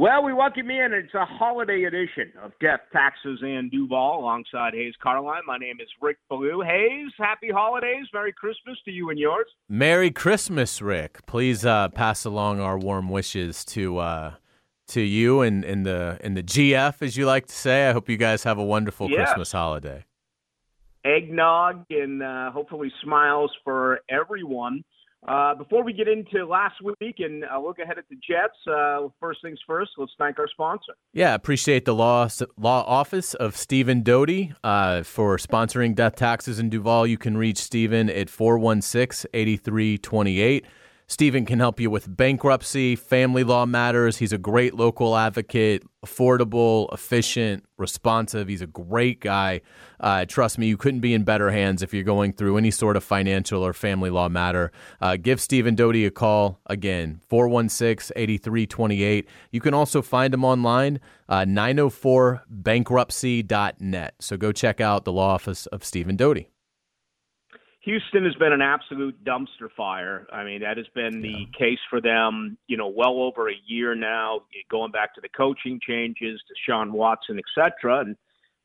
Well, we welcome you in. It's a holiday edition of Death, Taxes, and Duval alongside Hayes Carlyon. My name is Rick Ballou. Hayes, happy holidays. Merry Christmas to you and yours. Merry Christmas, Rick. Please uh, pass along our warm wishes to uh, to you and, and the and the GF, as you like to say. I hope you guys have a wonderful yes. Christmas holiday. Eggnog and uh, hopefully smiles for everyone. Uh, before we get into last week and uh, look ahead at the Jets, uh, first things first, let's thank our sponsor. Yeah, appreciate the law law office of Stephen Doty uh, for sponsoring death taxes in Duval. You can reach Stephen at 416 8328. Stephen can help you with bankruptcy, family law matters. He's a great local advocate, affordable, efficient, responsive. He's a great guy. Uh, trust me, you couldn't be in better hands if you're going through any sort of financial or family law matter. Uh, give Stephen Doty a call. Again, 416 8328. You can also find him online, uh, 904bankruptcy.net. So go check out the law office of Stephen Doty. Houston has been an absolute dumpster fire. I mean, that has been the yeah. case for them, you know, well over a year now, going back to the coaching changes, to Sean Watson, et cetera. And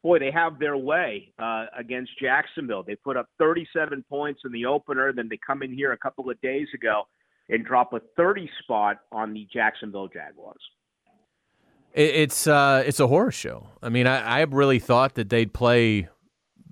boy, they have their way uh, against Jacksonville. They put up 37 points in the opener, then they come in here a couple of days ago and drop a 30 spot on the Jacksonville Jaguars. It's uh, it's a horror show. I mean, I, I really thought that they'd play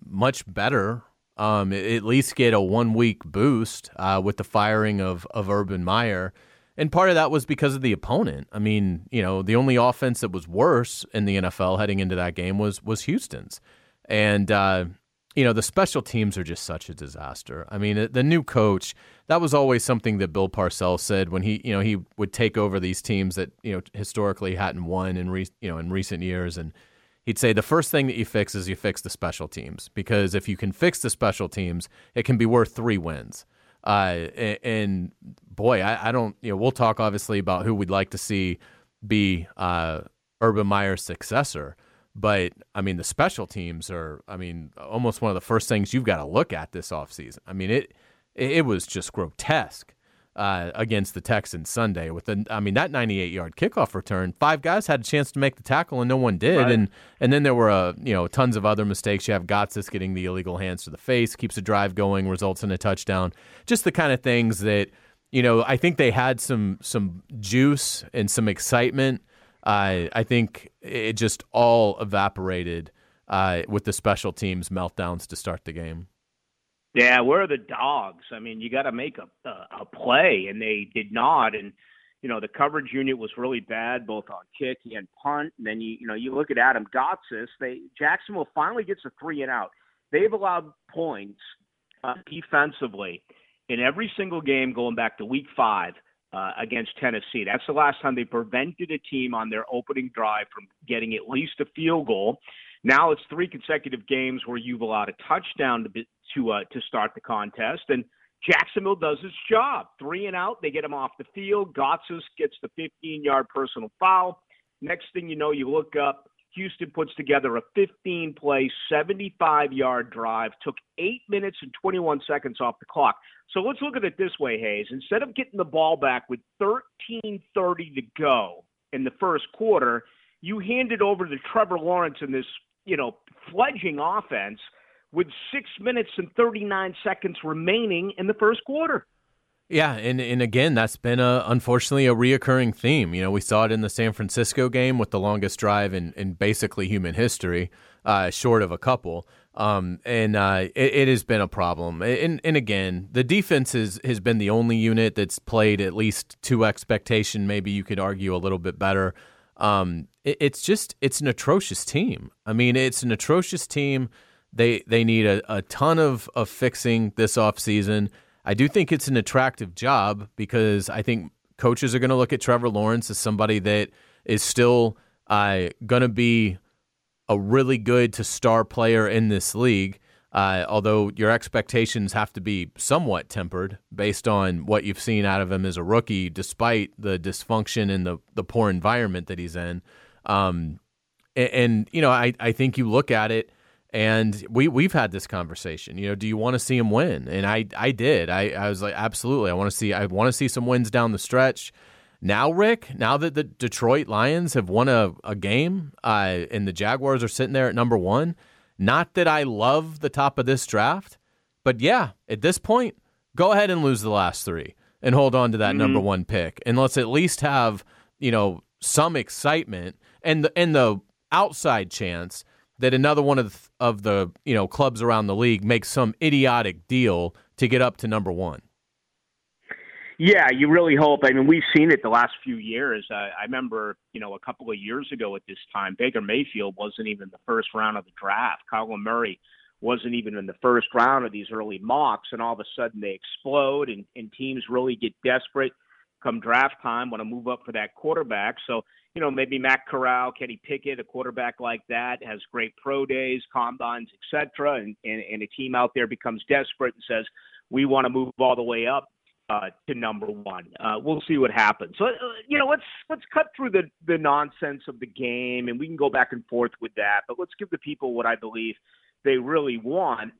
much better um, at least get a one week boost uh, with the firing of, of Urban Meyer. And part of that was because of the opponent. I mean, you know, the only offense that was worse in the NFL heading into that game was was Houston's. And uh, you know, the special teams are just such a disaster. I mean, the new coach, that was always something that Bill Parcells said when he, you know, he would take over these teams that, you know, historically hadn't won in re- you know, in recent years and he'd say the first thing that you fix is you fix the special teams because if you can fix the special teams, it can be worth three wins. Uh, and, and, boy, I, I, don't. You know, we'll talk obviously about who we'd like to see be uh, Urban Meyer's successor. But I mean, the special teams are. I mean, almost one of the first things you've got to look at this offseason. I mean, it it was just grotesque uh, against the Texans Sunday with the I mean that 98 yard kickoff return. Five guys had a chance to make the tackle and no one did, right. and and then there were uh, you know tons of other mistakes. You have Gotsis getting the illegal hands to the face, keeps the drive going, results in a touchdown. Just the kind of things that you know I think they had some some juice and some excitement. Uh, I think it just all evaporated uh, with the special teams meltdowns to start the game. Yeah, where are the dogs? I mean, you got to make a, a a play, and they did not. And you know, the coverage unit was really bad, both on kick and punt. And then you you know you look at Adam Gotsis. They Jacksonville finally gets a three and out. They've allowed points uh, defensively in every single game going back to Week Five uh, against Tennessee. That's the last time they prevented a team on their opening drive from getting at least a field goal. Now it's three consecutive games where you've allowed a touchdown to be, to uh, to start the contest, and Jacksonville does its job. Three and out, they get him off the field. Gotsis gets the 15-yard personal foul. Next thing you know, you look up. Houston puts together a 15-play, 75-yard drive. Took eight minutes and 21 seconds off the clock. So let's look at it this way, Hayes. Instead of getting the ball back with 13:30 to go in the first quarter, you hand it over to Trevor Lawrence in this you know, fledging offense with six minutes and 39 seconds remaining in the first quarter. Yeah, and, and again, that's been a unfortunately a reoccurring theme. You know, we saw it in the San Francisco game with the longest drive in, in basically human history, uh, short of a couple. Um, and uh, it, it, has been a problem. And, and again, the defense is, has been the only unit that's played at least to expectation. Maybe you could argue a little bit better. Um, it's just it's an atrocious team. I mean, it's an atrocious team. They they need a, a ton of, of fixing this offseason. I do think it's an attractive job because I think coaches are going to look at Trevor Lawrence as somebody that is still uh, going to be a really good to star player in this league. Uh, although your expectations have to be somewhat tempered based on what you've seen out of him as a rookie, despite the dysfunction and the, the poor environment that he's in. Um, and, and, you know, I, I think you look at it and we, we've had this conversation, you know, do you want to see him win? And I, I did, I, I was like, absolutely. I want to see, I want to see some wins down the stretch. Now, Rick, now that the Detroit Lions have won a, a game uh, and the Jaguars are sitting there at number one, not that I love the top of this draft, but yeah, at this point, go ahead and lose the last three and hold on to that mm-hmm. number one pick. And let's at least have, you know, some excitement and the, and the outside chance that another one of the, of the you know clubs around the league makes some idiotic deal to get up to number one. Yeah, you really hope. I mean, we've seen it the last few years. I, I remember, you know, a couple of years ago at this time, Baker Mayfield wasn't even the first round of the draft. Kyler Murray wasn't even in the first round of these early mocks, and all of a sudden they explode, and, and teams really get desperate come draft time, want to move up for that quarterback. So, you know, maybe Matt Corral, Kenny Pickett, a quarterback like that, has great pro days, combines, etc., and, and, and a team out there becomes desperate and says, we want to move all the way up uh, to number one. Uh, we'll see what happens. So, uh, you know, let's let's cut through the the nonsense of the game, and we can go back and forth with that. But let's give the people what I believe they really want,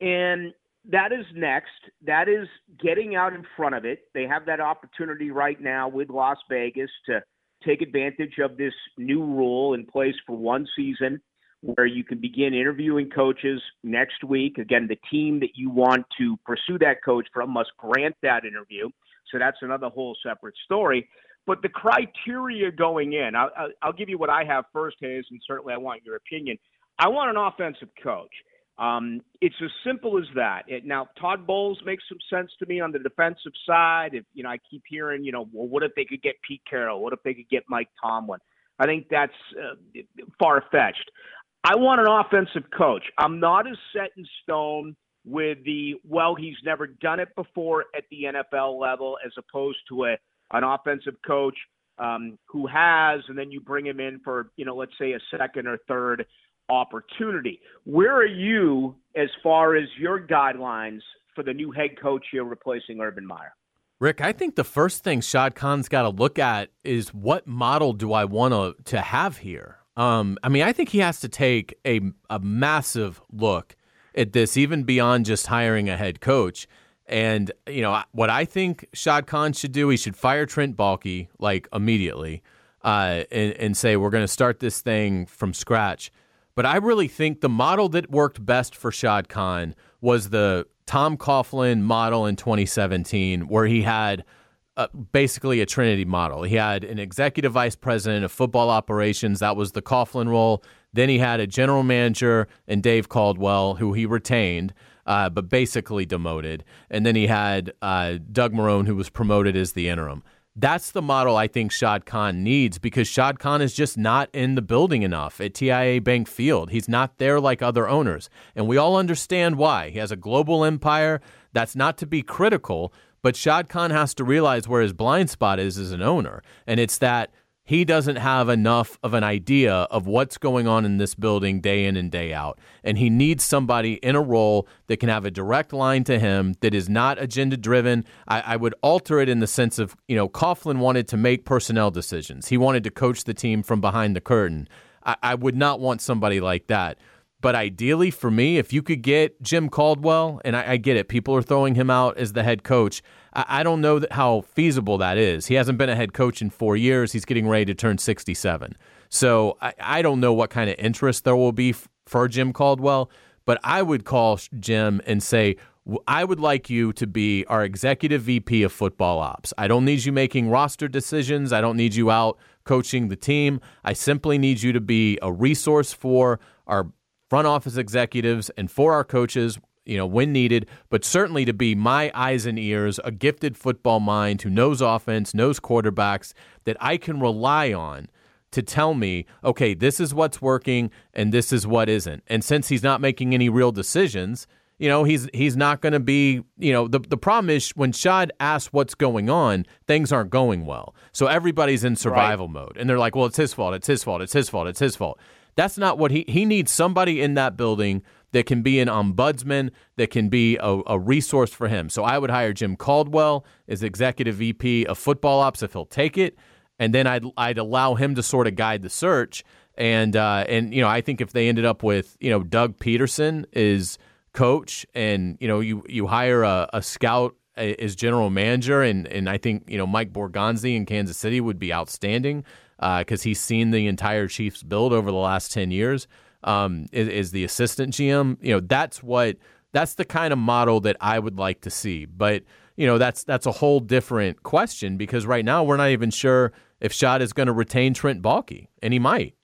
and that is next. That is getting out in front of it. They have that opportunity right now with Las Vegas to take advantage of this new rule in place for one season where you can begin interviewing coaches next week. Again, the team that you want to pursue that coach from must grant that interview. So that's another whole separate story. But the criteria going in, I'll, I'll give you what I have first, Hayes, and certainly I want your opinion. I want an offensive coach. Um, it's as simple as that. It, now, Todd Bowles makes some sense to me on the defensive side. If you know, I keep hearing, you know, well, what if they could get Pete Carroll? What if they could get Mike Tomlin? I think that's uh, far fetched. I want an offensive coach. I'm not as set in stone with the well, he's never done it before at the NFL level, as opposed to a an offensive coach um, who has, and then you bring him in for you know, let's say a second or third opportunity. Where are you as far as your guidelines for the new head coach here replacing Urban Meyer? Rick, I think the first thing Shad Khan's got to look at is what model do I want to have here? Um, I mean, I think he has to take a a massive look at this, even beyond just hiring a head coach. And you know what I think Shad Khan should do? He should fire Trent Baalke like immediately, uh, and, and say we're going to start this thing from scratch. But I really think the model that worked best for Shad Khan was the Tom Coughlin model in 2017, where he had uh, basically a Trinity model. He had an executive vice president of football operations, that was the Coughlin role. Then he had a general manager and Dave Caldwell, who he retained, uh, but basically demoted. And then he had uh, Doug Marrone, who was promoted as the interim. That's the model I think Shad Khan needs because Shad Khan is just not in the building enough at TIA Bank Field. He's not there like other owners. And we all understand why. He has a global empire. That's not to be critical, but Shad Khan has to realize where his blind spot is as an owner. And it's that he doesn't have enough of an idea of what's going on in this building day in and day out. And he needs somebody in a role that can have a direct line to him that is not agenda driven. I, I, would alter it in the sense of, you know, Coughlin wanted to make personnel decisions, he wanted to coach the team from behind the curtain. I, I would not want somebody like that. But ideally, for me, if you could get Jim Caldwell, and I, I get it, people are throwing him out as the head coach. I, I don't know that how feasible that is. He hasn't been a head coach in four years. He's getting ready to turn 67. So I, I don't know what kind of interest there will be f- for Jim Caldwell. But I would call Jim and say, I would like you to be our executive VP of football ops. I don't need you making roster decisions. I don't need you out coaching the team. I simply need you to be a resource for our front office executives and for our coaches, you know, when needed, but certainly to be my eyes and ears, a gifted football mind who knows offense, knows quarterbacks that I can rely on to tell me, okay, this is what's working and this is what isn't. And since he's not making any real decisions, you know, he's he's not going to be, you know, the the problem is when Shad asks what's going on, things aren't going well. So everybody's in survival right. mode and they're like, well, it's his fault, it's his fault, it's his fault, it's his fault. That's not what he he needs somebody in that building that can be an ombudsman, that can be a, a, resource for him. So I would hire Jim Caldwell as executive VP of football ops if he'll take it, and then I'd I'd allow him to sort of guide the search. And uh, and you know I think if they ended up with you know Doug Pederson is coach, and you know you you hire a, a scout as general manager, and and I think you know Mike Borgonzi in Kansas City would be outstanding because uh, he's seen the entire Chiefs build over the last ten years. Um, is, is the assistant GM? You know, that's what that's the kind of model that I would like to see. But you know, that's that's a whole different question because right now we're not even sure if Shad is going to retain Trent Baalke, and he might.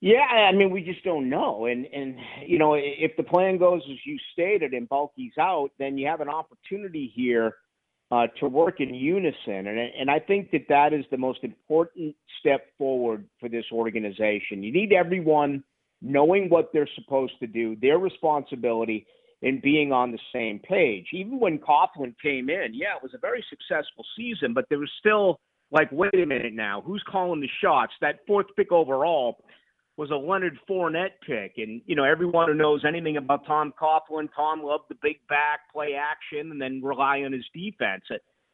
Yeah, I mean, we just don't know. And and you know, if the plan goes as you stated and Baalke's out, then you have an opportunity here uh, to work in unison. And and I think that that is the most important step forward for this organization. You need everyone knowing what they're supposed to do, their responsibility, and being on the same page. Even when Coughlin came in, yeah, it was a very successful season, but there was still like, wait a minute now, who's calling the shots? That fourth pick overall was a Leonard Fournette pick. And, you know, everyone who knows anything about Tom Coughlin, Tom loved the big back, play action, and then rely on his defense.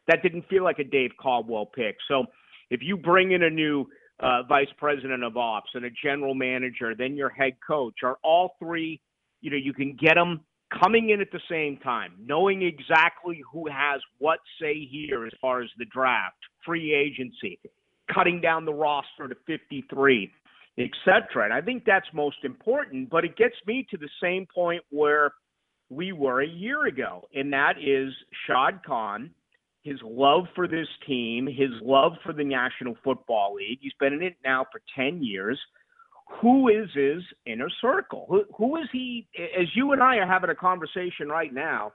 That didn't feel like a Dave Caldwell pick. So if you bring in a new uh, vice president of ops and a general manager, then your head coach, are all three, you know, you can get them coming in at the same time, knowing exactly who has what say here as far as the draft, free agency, cutting down the roster to 53, etc. And I think that's most important. But it gets me to the same point where we were a year ago, and that is Shad Khan, his love for this team, his love for the National Football League. He's been in it now for 10 years. Who is his inner circle? Who, who is he? As you and I are having a conversation right now,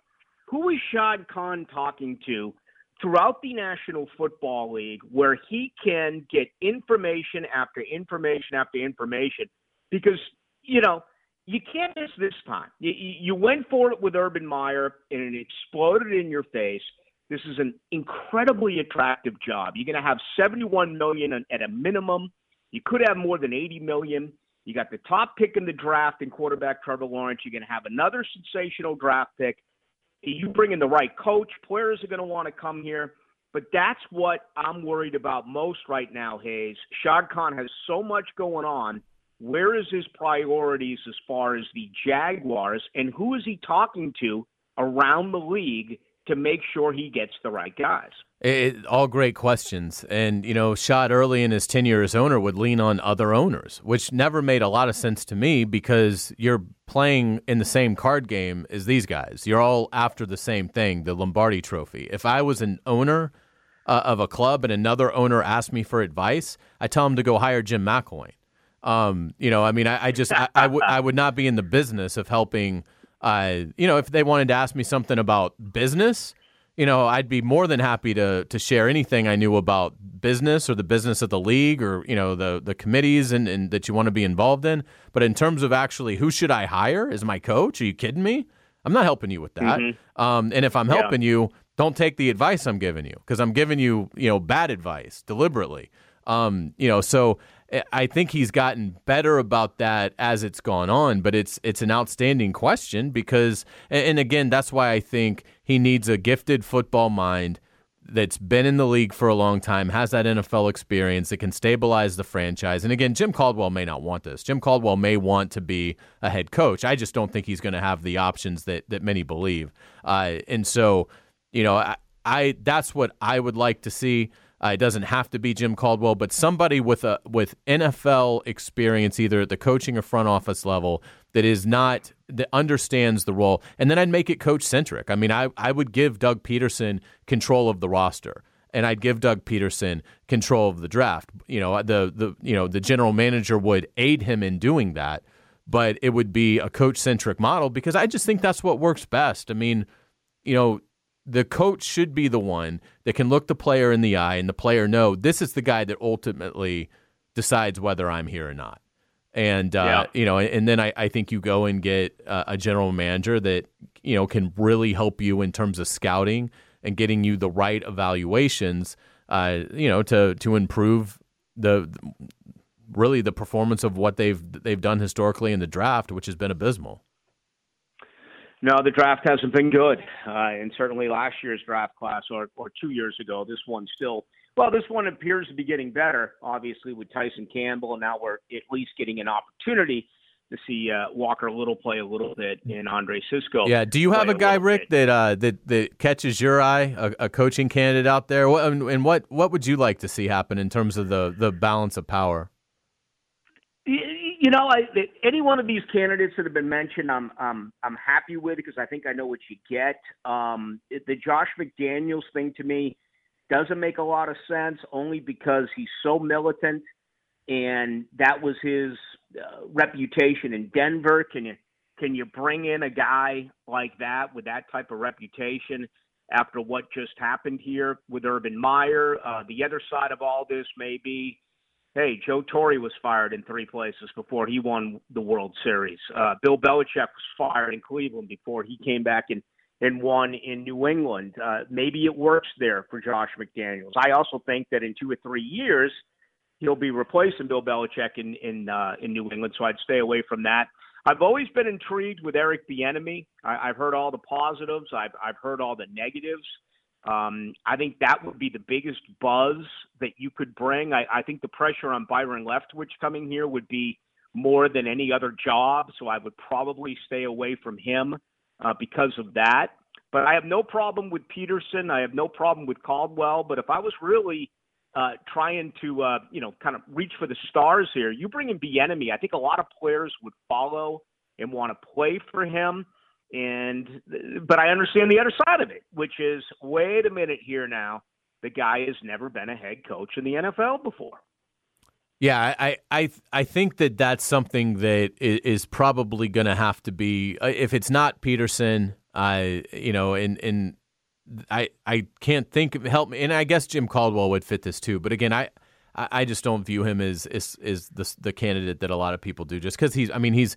who is Shad Khan talking to throughout the National Football League where he can get information after information after information because, you know, you can't miss this time. You, you went for it with Urban Meyer and it exploded in your face. This is an incredibly attractive job. You're going to have 71 million at a minimum. You could have more than 80 million. You got the top pick in the draft in quarterback Trevor Lawrence. You're going to have another sensational draft pick you bring in the right coach, players are going to want to come here. But that's what I'm worried about most right now, Hayes. Shad Khan has so much going on. Where is his priorities as far as the Jaguars, and who is he talking to around the league to make sure he gets the right guys? It, all great questions. And, you know, Shad early in his tenure as owner would lean on other owners, which never made a lot of sense to me because you're playing in the same card game as these guys. You're all after the same thing, the Lombardi trophy. If I was an owner uh, of a club and another owner asked me for advice, I tell him to go hire Jim McElwain. Um, you know, I mean, I, I just, I, I, w- I would not be in the business of helping – uh, you know, if they wanted to ask me something about business, you know, I'd be more than happy to to share anything I knew about business or the business of the league or you know the the committees and, and that you want to be involved in. But in terms of actually who should I hire as my coach? Are you kidding me? I'm not helping you with that. Mm-hmm. Um, and if I'm helping yeah. you, don't take the advice I'm giving you because I'm giving you you know bad advice deliberately. Um, you know, so I think he's gotten better about that as it's gone on, but it's it's an outstanding question because and again, that's why I think he needs a gifted football mind that's been in the league for a long time, has that NFL experience that can stabilize the franchise. And again, Jim Caldwell may not want this. Jim Caldwell may want to be a head coach. I just don't think he's going to have the options that that many believe. Uh, and so, you know, I, I that's what I would like to see. Uh, it doesn't have to be Jim Caldwell, but somebody with a with NFL experience, either at the coaching or front office level, that is not that understands the role. And then I'd make it coach centric. I mean, I I would give Doug Pederson control of the roster and I'd give Doug Pederson control of the draft. You know, the the you know the general manager would aid him in doing that, but it would be a coach centric model because I just think that's what works best. I mean, you know, the coach should be the one that can look the player in the eye and the player know this is the guy that ultimately decides whether I'm here or not. And uh, yeah. you know, and then I, I think you go and get a, a general manager that you know can really help you in terms of scouting and getting you the right evaluations. Uh, you know, to to improve the really the performance of what they've they've done historically in the draft, which has been abysmal. No, the draft hasn't been good, uh, and certainly last year's draft class, or or two years ago, this one still. Well, this one appears to be getting better, obviously with Tyson Campbell, and now we're at least getting an opportunity to see uh, Walker Little play a little bit and Andre Cisco. Yeah. Do you have a guy, Rick, that uh, that that catches your eye, a, a coaching candidate out there? What, and what what would you like to see happen in terms of the the balance of power? You know, I, any one of these candidates that have been mentioned, I'm I'm I'm happy with because I think I know what you get. Um, the Josh McDaniels thing to me doesn't make a lot of sense, only because he's so militant and that was his uh, reputation in Denver. Can you can you bring in a guy like that with that type of reputation after what just happened here with Urban Meyer? Uh, the other side of all this may be, hey, Joe Torre was fired in three places before he won the World Series. Uh, Bill Belichick was fired in Cleveland before he came back and and won in New England. Uh, maybe it works there for Josh McDaniels. I also think that in two or three years he'll be replacing Bill Belichick in in uh, in New England. So I'd stay away from that. I've always been intrigued with Eric Bieniemy. I've heard all the positives. I've I've heard all the negatives. Um, I think that would be the biggest buzz that you could bring. I, I think the pressure on Byron Leftwich coming here would be more than any other job, so I would probably stay away from him uh, because of that. But I have no problem with Pederson. I have no problem with Caldwell. But if I was really uh, trying to uh, you know kind of reach for the stars here. You bring in Bieniemy, I think a lot of players would follow and want to play for him. And but I understand the other side of it, which is wait a minute here now. The guy has never been a head coach in the NFL before. Yeah, I I I think that that's something that is probably going to have to be uh, if it's not Pederson, I you know, and and I I can't think of help me, and I guess Jim Caldwell would fit this too. But again, I I just don't view him as is is the the candidate that a lot of people do, just because he's. I mean, he's.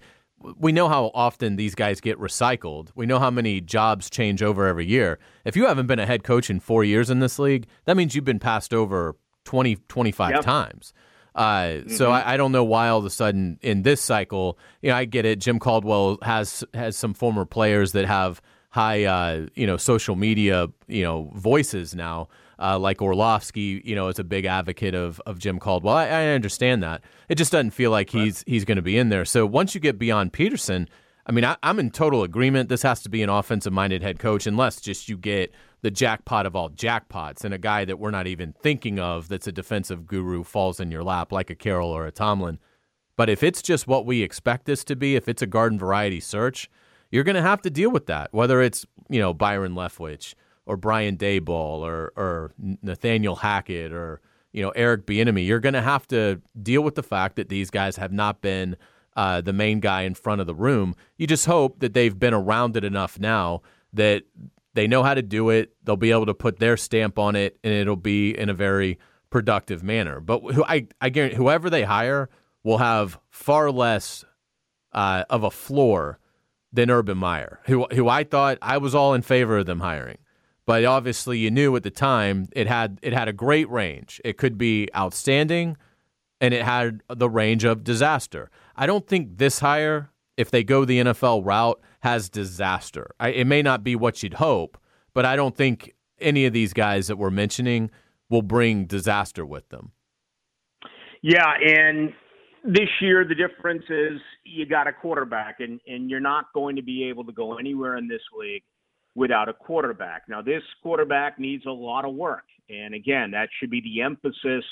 We know how often these guys get recycled. We know how many jobs change over every year. If you haven't been a head coach in four years in this league, that means you've been passed over 20, 25 yep. times. Uh, mm-hmm. So I, I, don't know why all of a sudden in this cycle, you know, I get it. Jim Caldwell has has some former players that have high, uh, you know, social media, you know, voices now. Uh, like Orlovsky, you know, is a big advocate of of Jim Caldwell. I, I understand that. It just doesn't feel like he's he's going to be in there. So once you get beyond Pederson, I mean, I, am in total agreement. This has to be an offensive minded head coach, unless just you get the jackpot of all jackpots and a guy that we're not even thinking of that's a defensive guru falls in your lap like a Carroll or a Tomlin. But if it's just what we expect this to be, if it's a garden variety search, you're going to have to deal with that, whether it's you know Byron Leftwich or Brian Daboll or or Nathaniel Hackett or you know Eric Bieniemy. You're going to have to deal with the fact that these guys have not been uh, the main guy in front of the room. You just hope that they've been around it enough now that they know how to do it. They'll be able to put their stamp on it, and it'll be in a very productive manner. But who, I, I guarantee whoever they hire will have far less uh, of a floor than Urban Meyer, who who I thought I was all in favor of them hiring. But obviously, you knew at the time it had it had a great range. It could be outstanding, and it had the range of disaster. I don't think this hire, if they go the NFL route, has disaster. I, it may not be what you'd hope, but I don't think any of these guys that we're mentioning will bring disaster with them. Yeah, and this year the difference is you got a quarterback and and you're not going to be able to go anywhere in this league without a quarterback. Now this quarterback needs a lot of work. And again, that should be the emphasis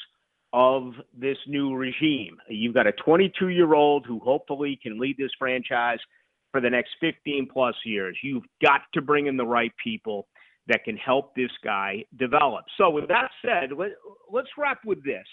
of this new regime. You've got a 22-year-old who hopefully can lead this franchise for the next 15 plus years. You've got to bring in the right people that can help this guy develop. So with that said, let, us wrap with this.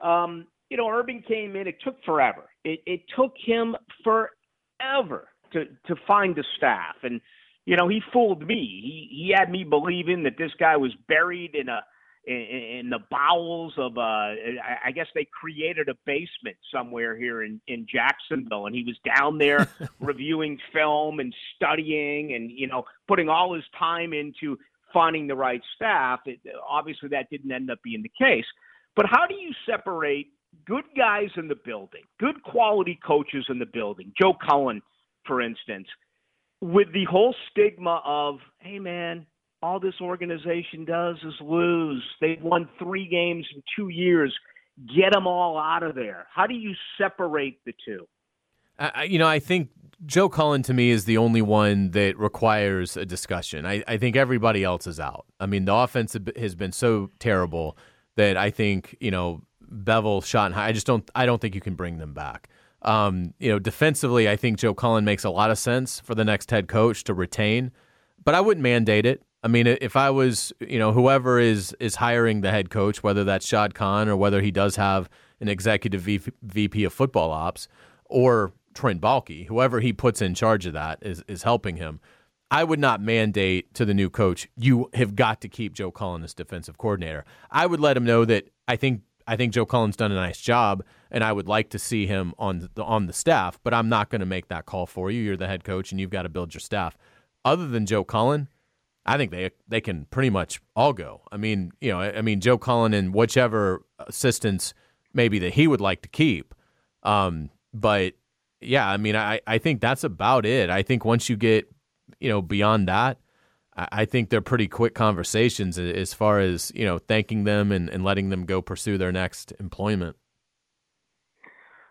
Um, you know, Urban came in. It took forever. It, it took him forever to to find the staff, and you know, he fooled me. He he had me believing that this guy was buried in a in, in the bowels of uh I guess they created a basement somewhere here in in Jacksonville and he was down there reviewing film and studying and you know putting all his time into finding the right staff it, obviously that didn't end up being the case but how do you separate good guys in the building, good quality coaches in the building. Joe Cullen, for instance, with the whole stigma of, hey man, all this organization does is lose. They've won three games in two years. Get them all out of there. How do you separate the two? You know, I think Joe Cullen to me is the only one that requires a discussion. I, I think everybody else is out. I mean, the offense has been so terrible that I think you know Bevell, Schottenheimer. I just don't. I don't think you can bring them back. Um, you know, defensively, I think Joe Cullen makes a lot of sense for the next head coach to retain, but I wouldn't mandate it. I mean, if I was, you know, whoever is is hiring the head coach, whether that's Shad Khan or whether he does have an executive VP of football ops or Trent Baalke, whoever he puts in charge of that is is helping him. I would not mandate to the new coach, you have got to keep Joe Cullen as defensive coordinator. I would let him know that I think I think Joe Cullen's done a nice job, and I would like to see him on the on the staff. But I'm not going to make that call for you. You're the head coach, and you've got to build your staff. Other than Joe Cullen, I think they they can pretty much all go. I mean, you know, I mean Joe Cullen and whichever assistants maybe that he would like to keep. Um, but yeah, I mean, I I think that's about it. I think once you get you know beyond that, I think they're pretty quick conversations as far as you know thanking them and, and letting them go pursue their next employment.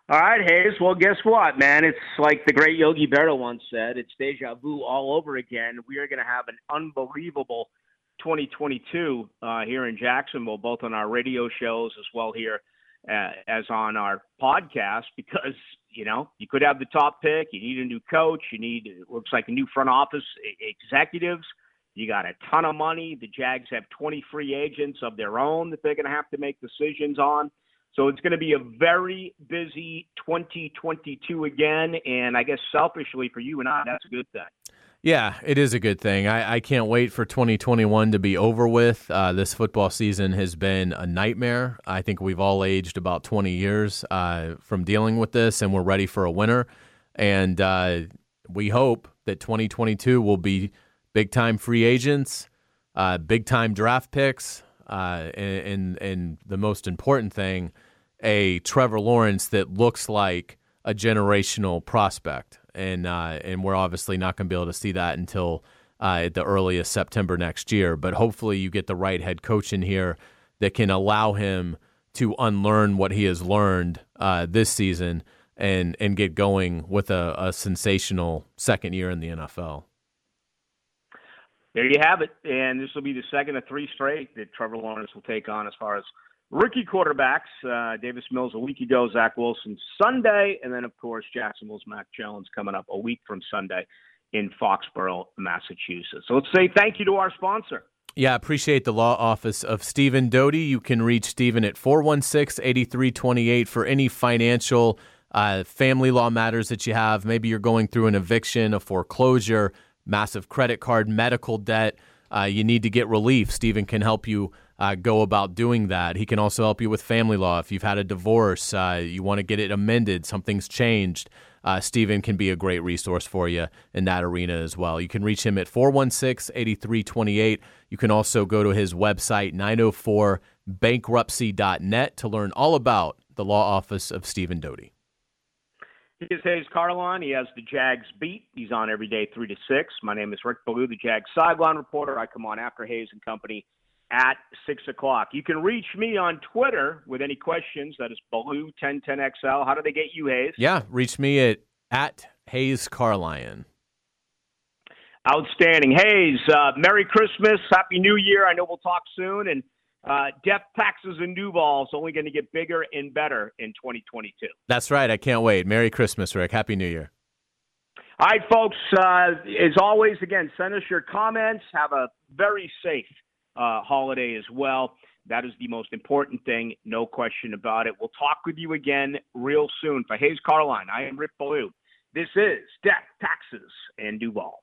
All right, Hayes. Well, guess what, man? It's like the great Yogi Berra once said. It's deja vu all over again. We are going to have an unbelievable 2022 uh, here in Jacksonville, both on our radio shows as well here uh, as on our podcast, because you know you could have the top pick. You need a new coach. You need it looks like a new front office executives. You got a ton of money. The Jags have 20 free agents of their own that they're going to have to make decisions on. So it's going to be a very busy 2022 again. And I guess selfishly for you and I, that's a good thing. Yeah, it is a good thing. I, I can't wait for 2021 to be over with. Uh, this football season has been a nightmare. I think we've all aged about 20 years uh, from dealing with this, and we're ready for a winner. And uh, we hope that 2022 will be big time free agents, uh, big time draft picks, uh, and, and, and the most important thing, a Trevor Lawrence that looks like a generational prospect, and uh, and we're obviously not going to be able to see that until uh, at the earliest September next year. But hopefully, you get the right head coach in here that can allow him to unlearn what he has learned uh, this season and and get going with a, a sensational second year in the NFL there you have it. And this will be the second of three straight that Trevor Lawrence will take on as far as rookie quarterbacks. Uh, Davis Mills a week ago, Zach Wilson Sunday, and then, of course, Jacksonville's Mac Jones coming up a week from Sunday in Foxborough, Massachusetts. So let's say thank you to our sponsor. Yeah, I appreciate the law office of Stephen Doty. You can reach Stephen at 416 8328 for any financial, uh, family law matters that you have. Maybe you're going through an eviction, a foreclosure massive credit card, medical debt, uh, you need to get relief. Stephen can help you uh, go about doing that. He can also help you with family law. If you've had a divorce, uh, you want to get it amended, something's changed. Uh, Stephen can be a great resource for you in that arena as well. You can reach him at 416 8328. You can also go to his website, 904bankruptcy.net, to learn all about the law office of Stephen Doty. He is Hayes Carlyon. He has the Jags beat. He's on every day, 3 to 6. My name is Rick Ballou, the Jags sideline reporter. I come on after Hayes and Company at 6 o'clock. You can reach me on Twitter with any questions. That is Ballou1010XL. How do they get you, Hayes? Yeah, reach me at, at Hayes Carlyon. Outstanding. Hayes, uh, Merry Christmas. Happy New Year. I know we'll talk soon. And uh, death taxes and Duval is only going to get bigger and better in 2022. That's right. I can't wait. Merry Christmas, Rick. Happy New Year. All right, folks. Uh, as always, again, send us your comments. Have a very safe uh, holiday as well. That is the most important thing, no question about it. We'll talk with you again real soon. For Hayes Carlyon, I am Rick Ballou. This is Death, Taxes, and Duval.